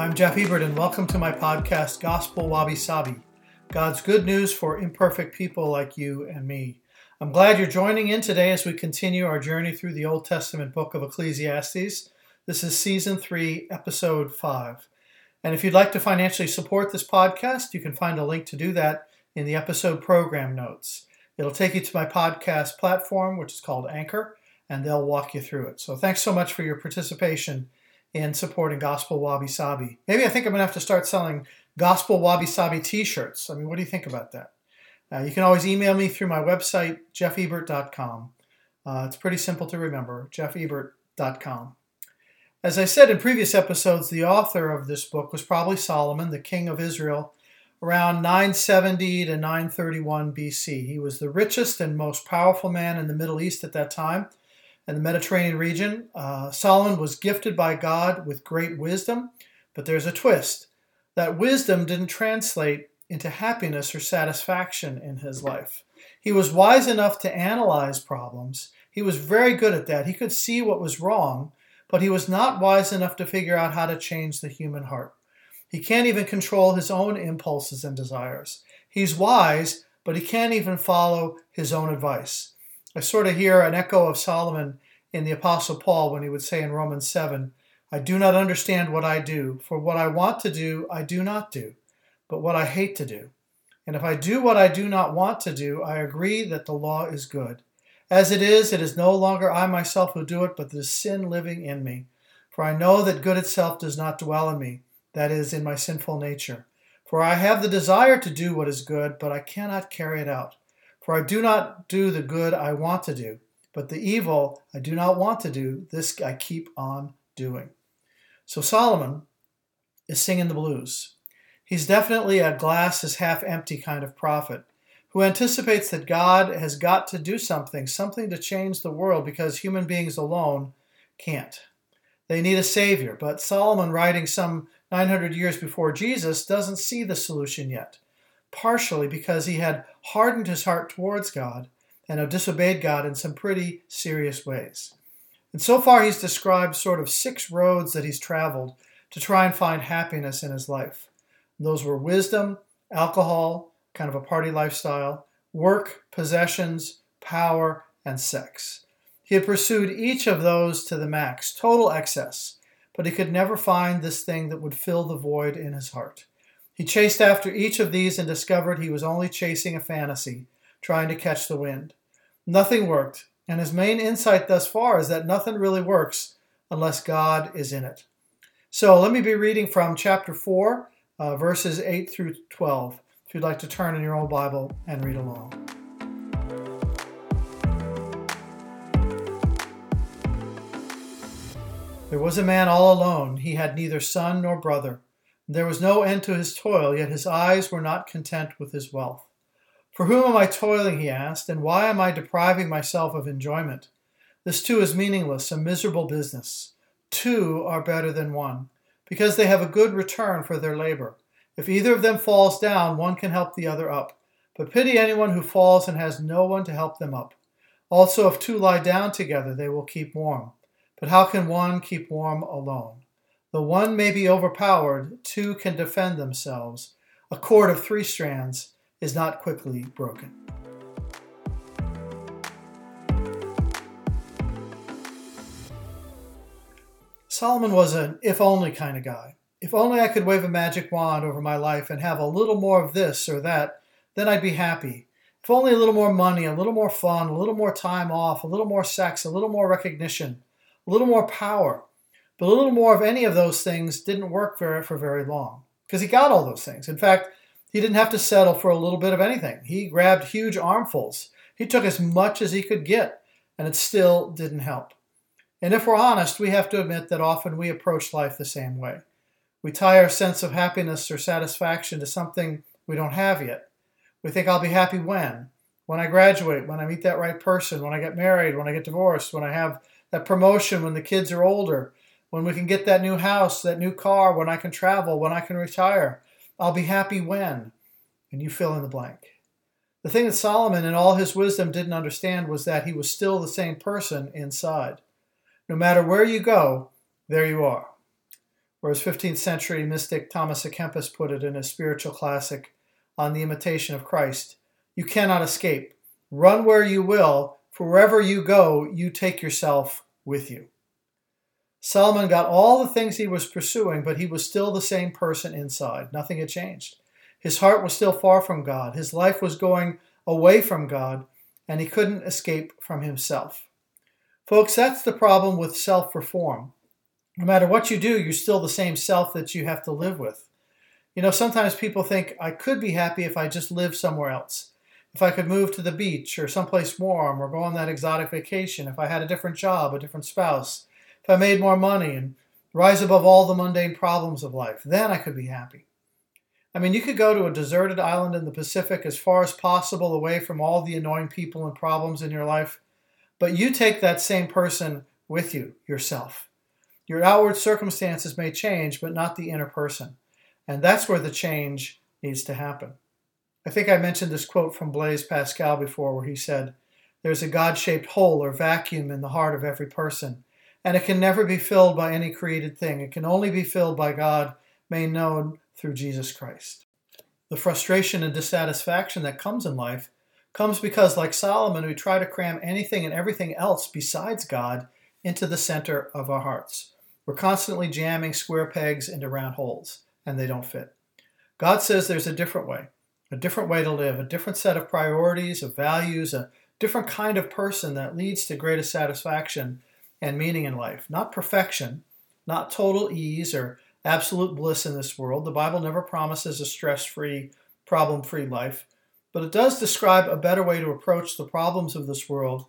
I'm Jeff Ebert, and welcome to my podcast, Gospel Wabi Sabi God's good news for imperfect people like you and me. I'm glad you're joining in today as we continue our journey through the Old Testament book of Ecclesiastes. This is season 3, episode 5. And if you'd like to financially support this podcast, you can find a link to do that in the episode program notes. It'll take you to my podcast platform, which is called Anchor, and they'll walk you through it. So thanks so much for your participation in supporting Gospel Wabi Sabi. Maybe I think I'm going to have to start selling Gospel Wabi Sabi t shirts. I mean, what do you think about that? Uh, you can always email me through my website, jeffebert.com. Uh, it's pretty simple to remember, jeffebert.com. As I said in previous episodes, the author of this book was probably Solomon, the king of Israel, around 970 to 931 BC. He was the richest and most powerful man in the Middle East at that time and the Mediterranean region. Uh, Solomon was gifted by God with great wisdom, but there's a twist. That wisdom didn't translate into happiness or satisfaction in his life. He was wise enough to analyze problems. He was very good at that. He could see what was wrong, but he was not wise enough to figure out how to change the human heart. He can't even control his own impulses and desires. He's wise, but he can't even follow his own advice. I sort of hear an echo of Solomon in the Apostle Paul when he would say in Romans 7, I do not understand what I do, for what I want to do, I do not do, but what I hate to do. And if I do what I do not want to do, I agree that the law is good. As it is, it is no longer I myself who do it, but the sin living in me. For I know that good itself does not dwell in me, that is, in my sinful nature. For I have the desire to do what is good, but I cannot carry it out. For I do not do the good I want to do, but the evil I do not want to do, this I keep on doing. So Solomon is singing the blues. He's definitely a glass is half empty kind of prophet who anticipates that God has got to do something, something to change the world because human beings alone can't. They need a savior, but Solomon, writing some 900 years before Jesus, doesn't see the solution yet partially because he had hardened his heart towards God and have disobeyed God in some pretty serious ways. And so far, he's described sort of six roads that he's traveled to try and find happiness in his life. Those were wisdom, alcohol, kind of a party lifestyle, work, possessions, power, and sex. He had pursued each of those to the max, total excess, but he could never find this thing that would fill the void in his heart. He chased after each of these and discovered he was only chasing a fantasy, trying to catch the wind. Nothing worked, and his main insight thus far is that nothing really works unless God is in it. So let me be reading from chapter 4, uh, verses 8 through 12, if you'd like to turn in your own Bible and read along. There was a man all alone. He had neither son nor brother. There was no end to his toil, yet his eyes were not content with his wealth. For whom am I toiling, he asked, and why am I depriving myself of enjoyment? This too is meaningless, a miserable business. Two are better than one, because they have a good return for their labor. If either of them falls down, one can help the other up. But pity anyone who falls and has no one to help them up. Also, if two lie down together, they will keep warm. But how can one keep warm alone? The one may be overpowered, two can defend themselves. A cord of three strands is not quickly broken. Solomon was an if only kind of guy. If only I could wave a magic wand over my life and have a little more of this or that, then I'd be happy. If only a little more money, a little more fun, a little more time off, a little more sex, a little more recognition, a little more power. But a little more of any of those things didn't work for, for very long because he got all those things. In fact, he didn't have to settle for a little bit of anything. He grabbed huge armfuls. He took as much as he could get, and it still didn't help. And if we're honest, we have to admit that often we approach life the same way. We tie our sense of happiness or satisfaction to something we don't have yet. We think I'll be happy when? When I graduate, when I meet that right person, when I get married, when I get divorced, when I have that promotion, when the kids are older, when we can get that new house, that new car, when I can travel, when I can retire. I'll be happy when. And you fill in the blank. The thing that Solomon, in all his wisdom, didn't understand was that he was still the same person inside. No matter where you go, there you are. or as 15th century mystic Thomas à Kempis put it in his spiritual classic on the imitation of Christ, you cannot escape. Run where you will, for wherever you go, you take yourself with you. Solomon got all the things he was pursuing, but he was still the same person inside. Nothing had changed. His heart was still far from God. His life was going away from God, and he couldn't escape from himself. Folks, that's the problem with self reform. No matter what you do, you're still the same self that you have to live with. You know, sometimes people think I could be happy if I just lived somewhere else. If I could move to the beach or someplace warm or go on that exotic vacation, if I had a different job, a different spouse, if I made more money and rise above all the mundane problems of life, then I could be happy. I mean, you could go to a deserted island in the Pacific as far as possible away from all the annoying people and problems in your life, but you take that same person with you, yourself. Your outward circumstances may change, but not the inner person. And that's where the change needs to happen. I think I mentioned this quote from Blaise Pascal before, where he said, There's a God shaped hole or vacuum in the heart of every person, and it can never be filled by any created thing. It can only be filled by God made known through Jesus Christ. The frustration and dissatisfaction that comes in life comes because, like Solomon, we try to cram anything and everything else besides God into the center of our hearts. We're constantly jamming square pegs into round holes, and they don't fit. God says there's a different way, a different way to live, a different set of priorities, of values, a different kind of person that leads to greater satisfaction and meaning in life. Not perfection, not total ease or absolute bliss in this world. The Bible never promises a stress free, problem free life, but it does describe a better way to approach the problems of this world,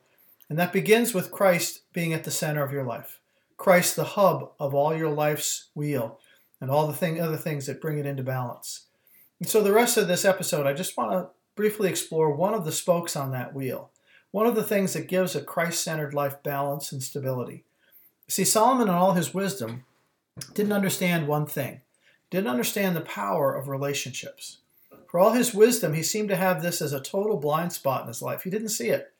and that begins with Christ being at the center of your life. Christ, the hub of all your life's wheel, and all the thing, other things that bring it into balance. And so, the rest of this episode, I just want to briefly explore one of the spokes on that wheel, one of the things that gives a Christ centered life balance and stability. See, Solomon, in all his wisdom, didn't understand one thing didn't understand the power of relationships. For all his wisdom, he seemed to have this as a total blind spot in his life. He didn't see it.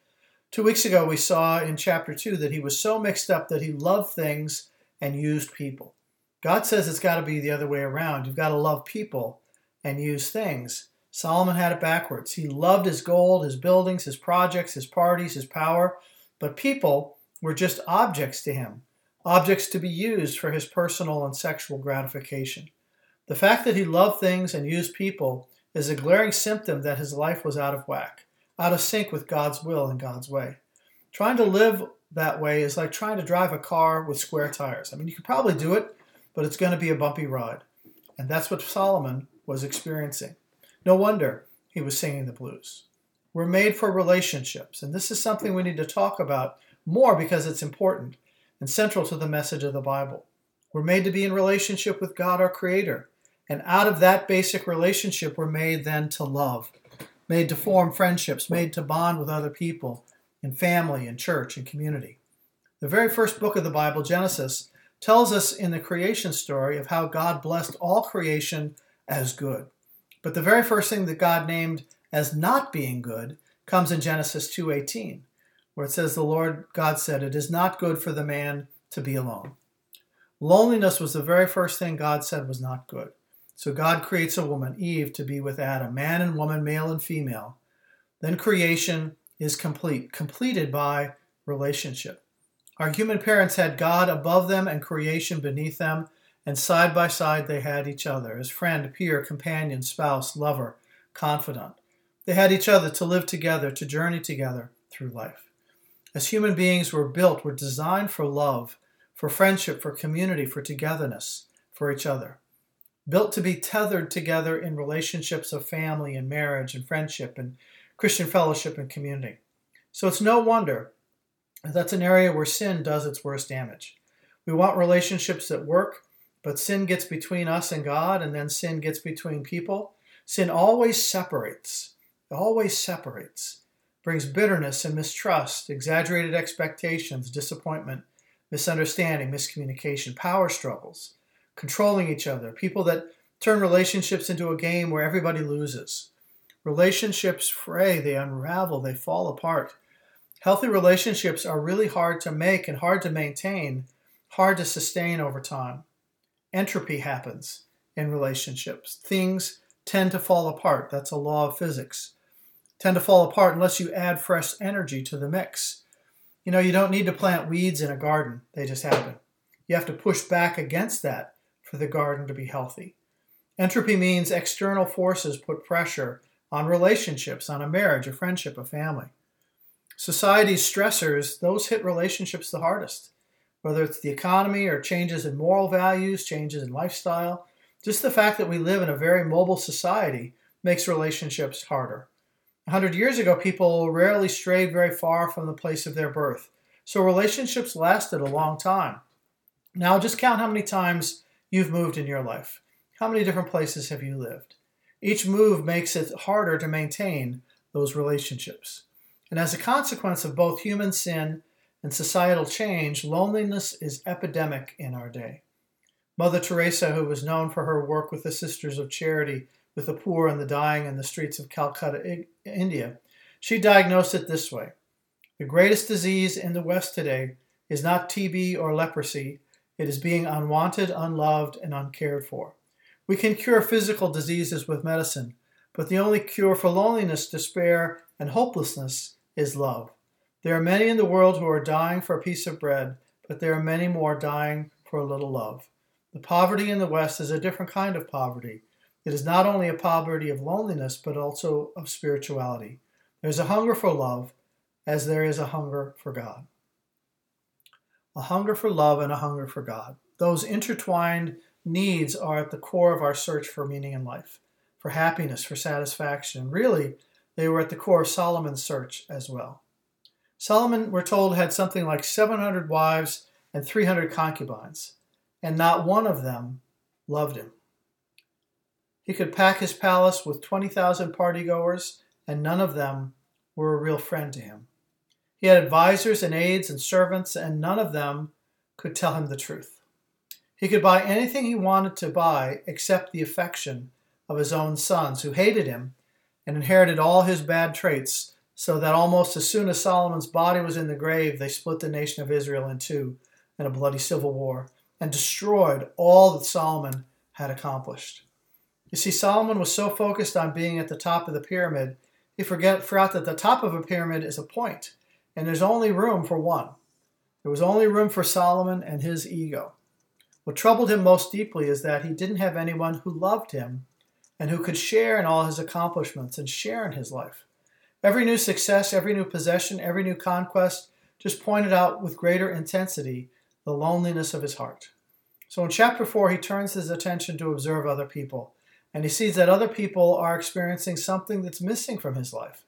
Two weeks ago, we saw in chapter 2 that he was so mixed up that he loved things and used people. God says it's got to be the other way around. You've got to love people and use things. Solomon had it backwards. He loved his gold, his buildings, his projects, his parties, his power, but people were just objects to him objects to be used for his personal and sexual gratification. The fact that he loved things and used people is a glaring symptom that his life was out of whack, out of sync with God's will and God's way. Trying to live that way is like trying to drive a car with square tires. I mean, you could probably do it, but it's going to be a bumpy ride. And that's what Solomon was experiencing. No wonder he was singing the blues. We're made for relationships, and this is something we need to talk about more because it's important and central to the message of the Bible. We're made to be in relationship with God, our Creator. And out of that basic relationship, we're made then to love, made to form friendships, made to bond with other people in family, and church, and community. The very first book of the Bible, Genesis, tells us in the creation story of how God blessed all creation as good. But the very first thing that God named as not being good comes in Genesis 2:18 where it says, The Lord God said, It is not good for the man to be alone. Loneliness was the very first thing God said was not good. So God creates a woman, Eve, to be with Adam, man and woman, male and female. Then creation is complete, completed by relationship. Our human parents had God above them and creation beneath them, and side by side they had each other as friend, peer, companion, spouse, lover, confidant. They had each other to live together, to journey together through life. As human beings, we're built, we're designed for love, for friendship, for community, for togetherness, for each other. Built to be tethered together in relationships of family and marriage and friendship and Christian fellowship and community. So it's no wonder that that's an area where sin does its worst damage. We want relationships that work, but sin gets between us and God, and then sin gets between people. Sin always separates, always separates brings bitterness and mistrust, exaggerated expectations, disappointment, misunderstanding, miscommunication, power struggles, controlling each other, people that turn relationships into a game where everybody loses. Relationships fray, they unravel, they fall apart. Healthy relationships are really hard to make and hard to maintain, hard to sustain over time. Entropy happens in relationships. Things tend to fall apart. That's a law of physics. Tend to fall apart unless you add fresh energy to the mix. You know, you don't need to plant weeds in a garden, they just happen. You have to push back against that for the garden to be healthy. Entropy means external forces put pressure on relationships, on a marriage, a friendship, a family. Society's stressors, those hit relationships the hardest, whether it's the economy or changes in moral values, changes in lifestyle. Just the fact that we live in a very mobile society makes relationships harder. A hundred years ago, people rarely strayed very far from the place of their birth, so relationships lasted a long time. Now, just count how many times you've moved in your life. How many different places have you lived? Each move makes it harder to maintain those relationships. And as a consequence of both human sin and societal change, loneliness is epidemic in our day. Mother Teresa, who was known for her work with the Sisters of Charity with the poor and the dying in the streets of Calcutta, India, she diagnosed it this way The greatest disease in the West today is not TB or leprosy, it is being unwanted, unloved, and uncared for. We can cure physical diseases with medicine, but the only cure for loneliness, despair, and hopelessness is love. There are many in the world who are dying for a piece of bread, but there are many more dying for a little love. The poverty in the West is a different kind of poverty. It is not only a poverty of loneliness, but also of spirituality. There's a hunger for love as there is a hunger for God. A hunger for love and a hunger for God. Those intertwined needs are at the core of our search for meaning in life, for happiness, for satisfaction. Really, they were at the core of Solomon's search as well. Solomon, we're told, had something like 700 wives and 300 concubines and not one of them loved him. He could pack his palace with 20,000 partygoers, and none of them were a real friend to him. He had advisers and aides and servants, and none of them could tell him the truth. He could buy anything he wanted to buy except the affection of his own sons, who hated him and inherited all his bad traits, so that almost as soon as Solomon's body was in the grave, they split the nation of Israel in two in a bloody civil war and destroyed all that Solomon had accomplished. You see, Solomon was so focused on being at the top of the pyramid, he forget, forgot that the top of a pyramid is a point, and there's only room for one. There was only room for Solomon and his ego. What troubled him most deeply is that he didn't have anyone who loved him and who could share in all his accomplishments and share in his life. Every new success, every new possession, every new conquest just pointed out with greater intensity the loneliness of his heart. So in chapter 4, he turns his attention to observe other people, and he sees that other people are experiencing something that's missing from his life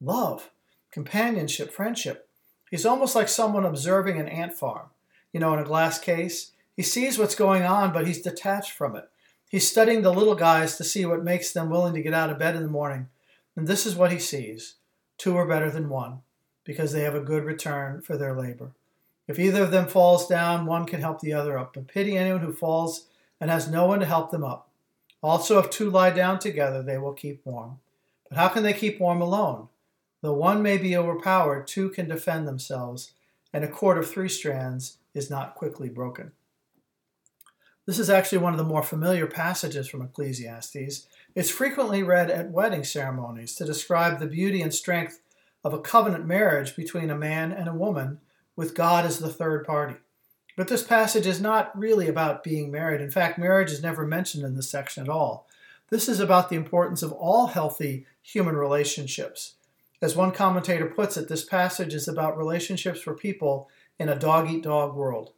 love, companionship, friendship. He's almost like someone observing an ant farm, you know, in a glass case. He sees what's going on, but he's detached from it. He's studying the little guys to see what makes them willing to get out of bed in the morning. And this is what he sees two are better than one because they have a good return for their labor. If either of them falls down, one can help the other up. But pity anyone who falls and has no one to help them up. Also, if two lie down together, they will keep warm. But how can they keep warm alone? Though one may be overpowered, two can defend themselves, and a cord of three strands is not quickly broken. This is actually one of the more familiar passages from Ecclesiastes. It's frequently read at wedding ceremonies to describe the beauty and strength of a covenant marriage between a man and a woman with God as the third party. But this passage is not really about being married. In fact, marriage is never mentioned in this section at all. This is about the importance of all healthy human relationships. As one commentator puts it, this passage is about relationships for people in a dog eat dog world.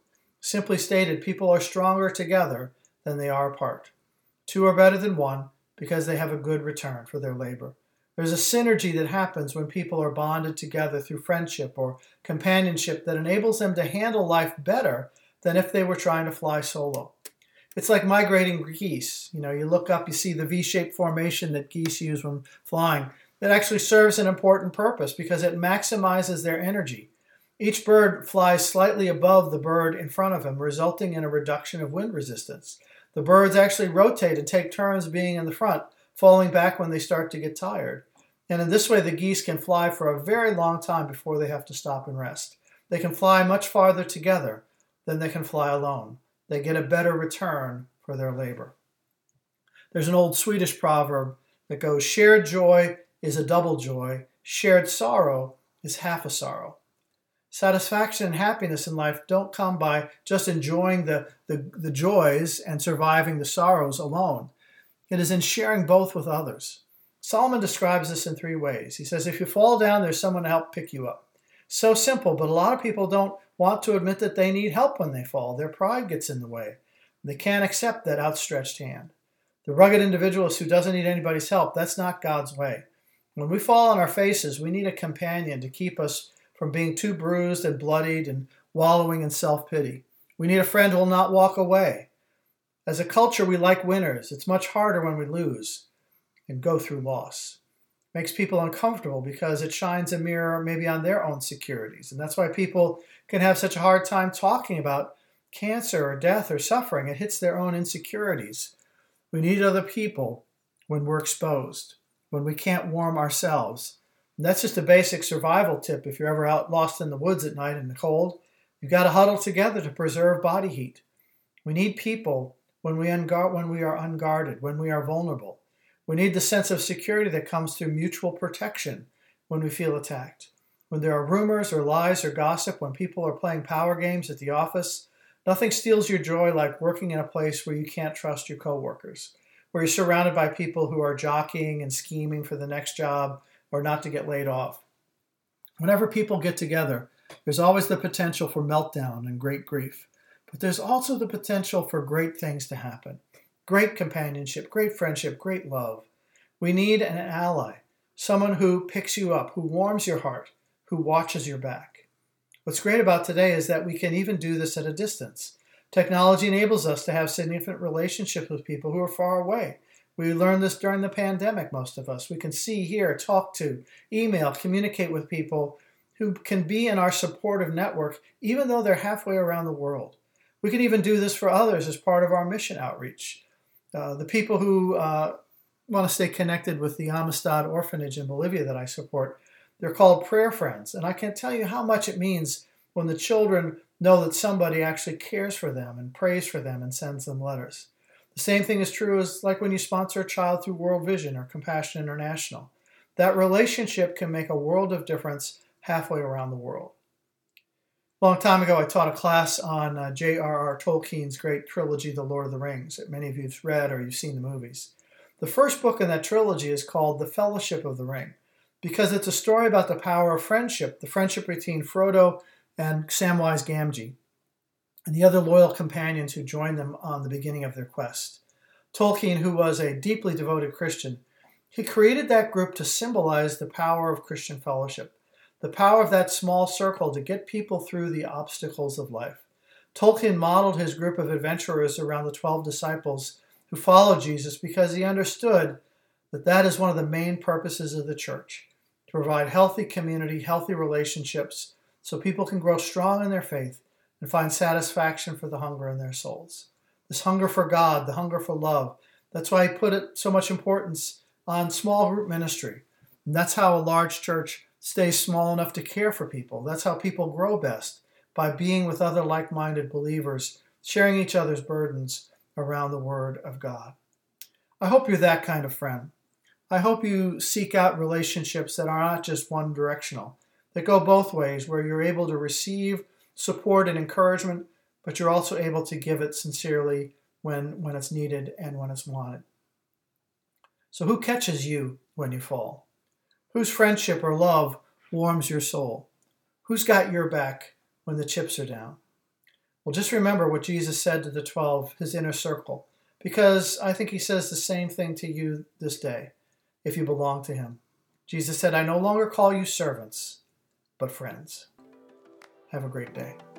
Simply stated, people are stronger together than they are apart. Two are better than one because they have a good return for their labor. There's a synergy that happens when people are bonded together through friendship or companionship that enables them to handle life better than if they were trying to fly solo. It's like migrating geese. You know, you look up, you see the V shaped formation that geese use when flying. That actually serves an important purpose because it maximizes their energy. Each bird flies slightly above the bird in front of him, resulting in a reduction of wind resistance. The birds actually rotate and take turns being in the front, falling back when they start to get tired. And in this way, the geese can fly for a very long time before they have to stop and rest. They can fly much farther together than they can fly alone. they get a better return for their labor. There's an old Swedish proverb that goes shared joy is a double joy, shared sorrow is half a sorrow. Satisfaction and happiness in life don't come by just enjoying the, the, the joys and surviving the sorrows alone. It is in sharing both with others. Solomon describes this in three ways. He says, If you fall down, there's someone to help pick you up. So simple, but a lot of people don't want to admit that they need help when they fall. Their pride gets in the way. They can't accept that outstretched hand. The rugged individualist who doesn't need anybody's help, that's not God's way. When we fall on our faces, we need a companion to keep us from being too bruised and bloodied and wallowing in self pity. We need a friend who will not walk away. As a culture, we like winners. It's much harder when we lose and go through loss. It makes people uncomfortable because it shines a mirror maybe on their own securities. And that's why people can have such a hard time talking about cancer or death or suffering. It hits their own insecurities. We need other people when we're exposed, when we can't warm ourselves. That's just a basic survival tip if you're ever out lost in the woods at night in the cold. You've got to huddle together to preserve body heat. We need people when we, unguard, when we are unguarded, when we are vulnerable. We need the sense of security that comes through mutual protection when we feel attacked. When there are rumors or lies or gossip, when people are playing power games at the office, Nothing steals your joy like working in a place where you can't trust your coworkers, where you're surrounded by people who are jockeying and scheming for the next job or not to get laid off. Whenever people get together, there's always the potential for meltdown and great grief, but there's also the potential for great things to happen great companionship, great friendship, great love. We need an ally, someone who picks you up, who warms your heart, who watches your back. What's great about today is that we can even do this at a distance. Technology enables us to have significant relationships with people who are far away. We learned this during the pandemic, most of us. We can see, hear, talk to, email, communicate with people who can be in our supportive network, even though they're halfway around the world. We can even do this for others as part of our mission outreach. Uh, the people who uh, want to stay connected with the Amistad Orphanage in Bolivia that I support they're called prayer friends. And I can't tell you how much it means when the children know that somebody actually cares for them and prays for them and sends them letters. The same thing is true as like when you sponsor a child through World Vision or Compassion International. That relationship can make a world of difference halfway around the world. A long time ago, I taught a class on uh, J.R.R. Tolkien's great trilogy, The Lord of the Rings, that many of you have read or you've seen the movies. The first book in that trilogy is called The Fellowship of the Ring because it's a story about the power of friendship, the friendship between Frodo and Samwise Gamgee, and the other loyal companions who joined them on the beginning of their quest. Tolkien, who was a deeply devoted Christian, he created that group to symbolize the power of Christian fellowship, the power of that small circle to get people through the obstacles of life. Tolkien modeled his group of adventurers around the 12 disciples who followed Jesus because he understood that that is one of the main purposes of the church to provide healthy community, healthy relationships, so people can grow strong in their faith and find satisfaction for the hunger in their souls. This hunger for God, the hunger for love. That's why I put it so much importance on small group ministry. And that's how a large church stays small enough to care for people. That's how people grow best by being with other like minded believers, sharing each other's burdens around the Word of God. I hope you're that kind of friend. I hope you seek out relationships that are not just one directional, that go both ways, where you're able to receive support and encouragement, but you're also able to give it sincerely when, when it's needed and when it's wanted. So, who catches you when you fall? Whose friendship or love warms your soul? Who's got your back when the chips are down? Well, just remember what Jesus said to the 12, his inner circle, because I think he says the same thing to you this day if you belong to him. Jesus said, I no longer call you servants, but friends. Have a great day.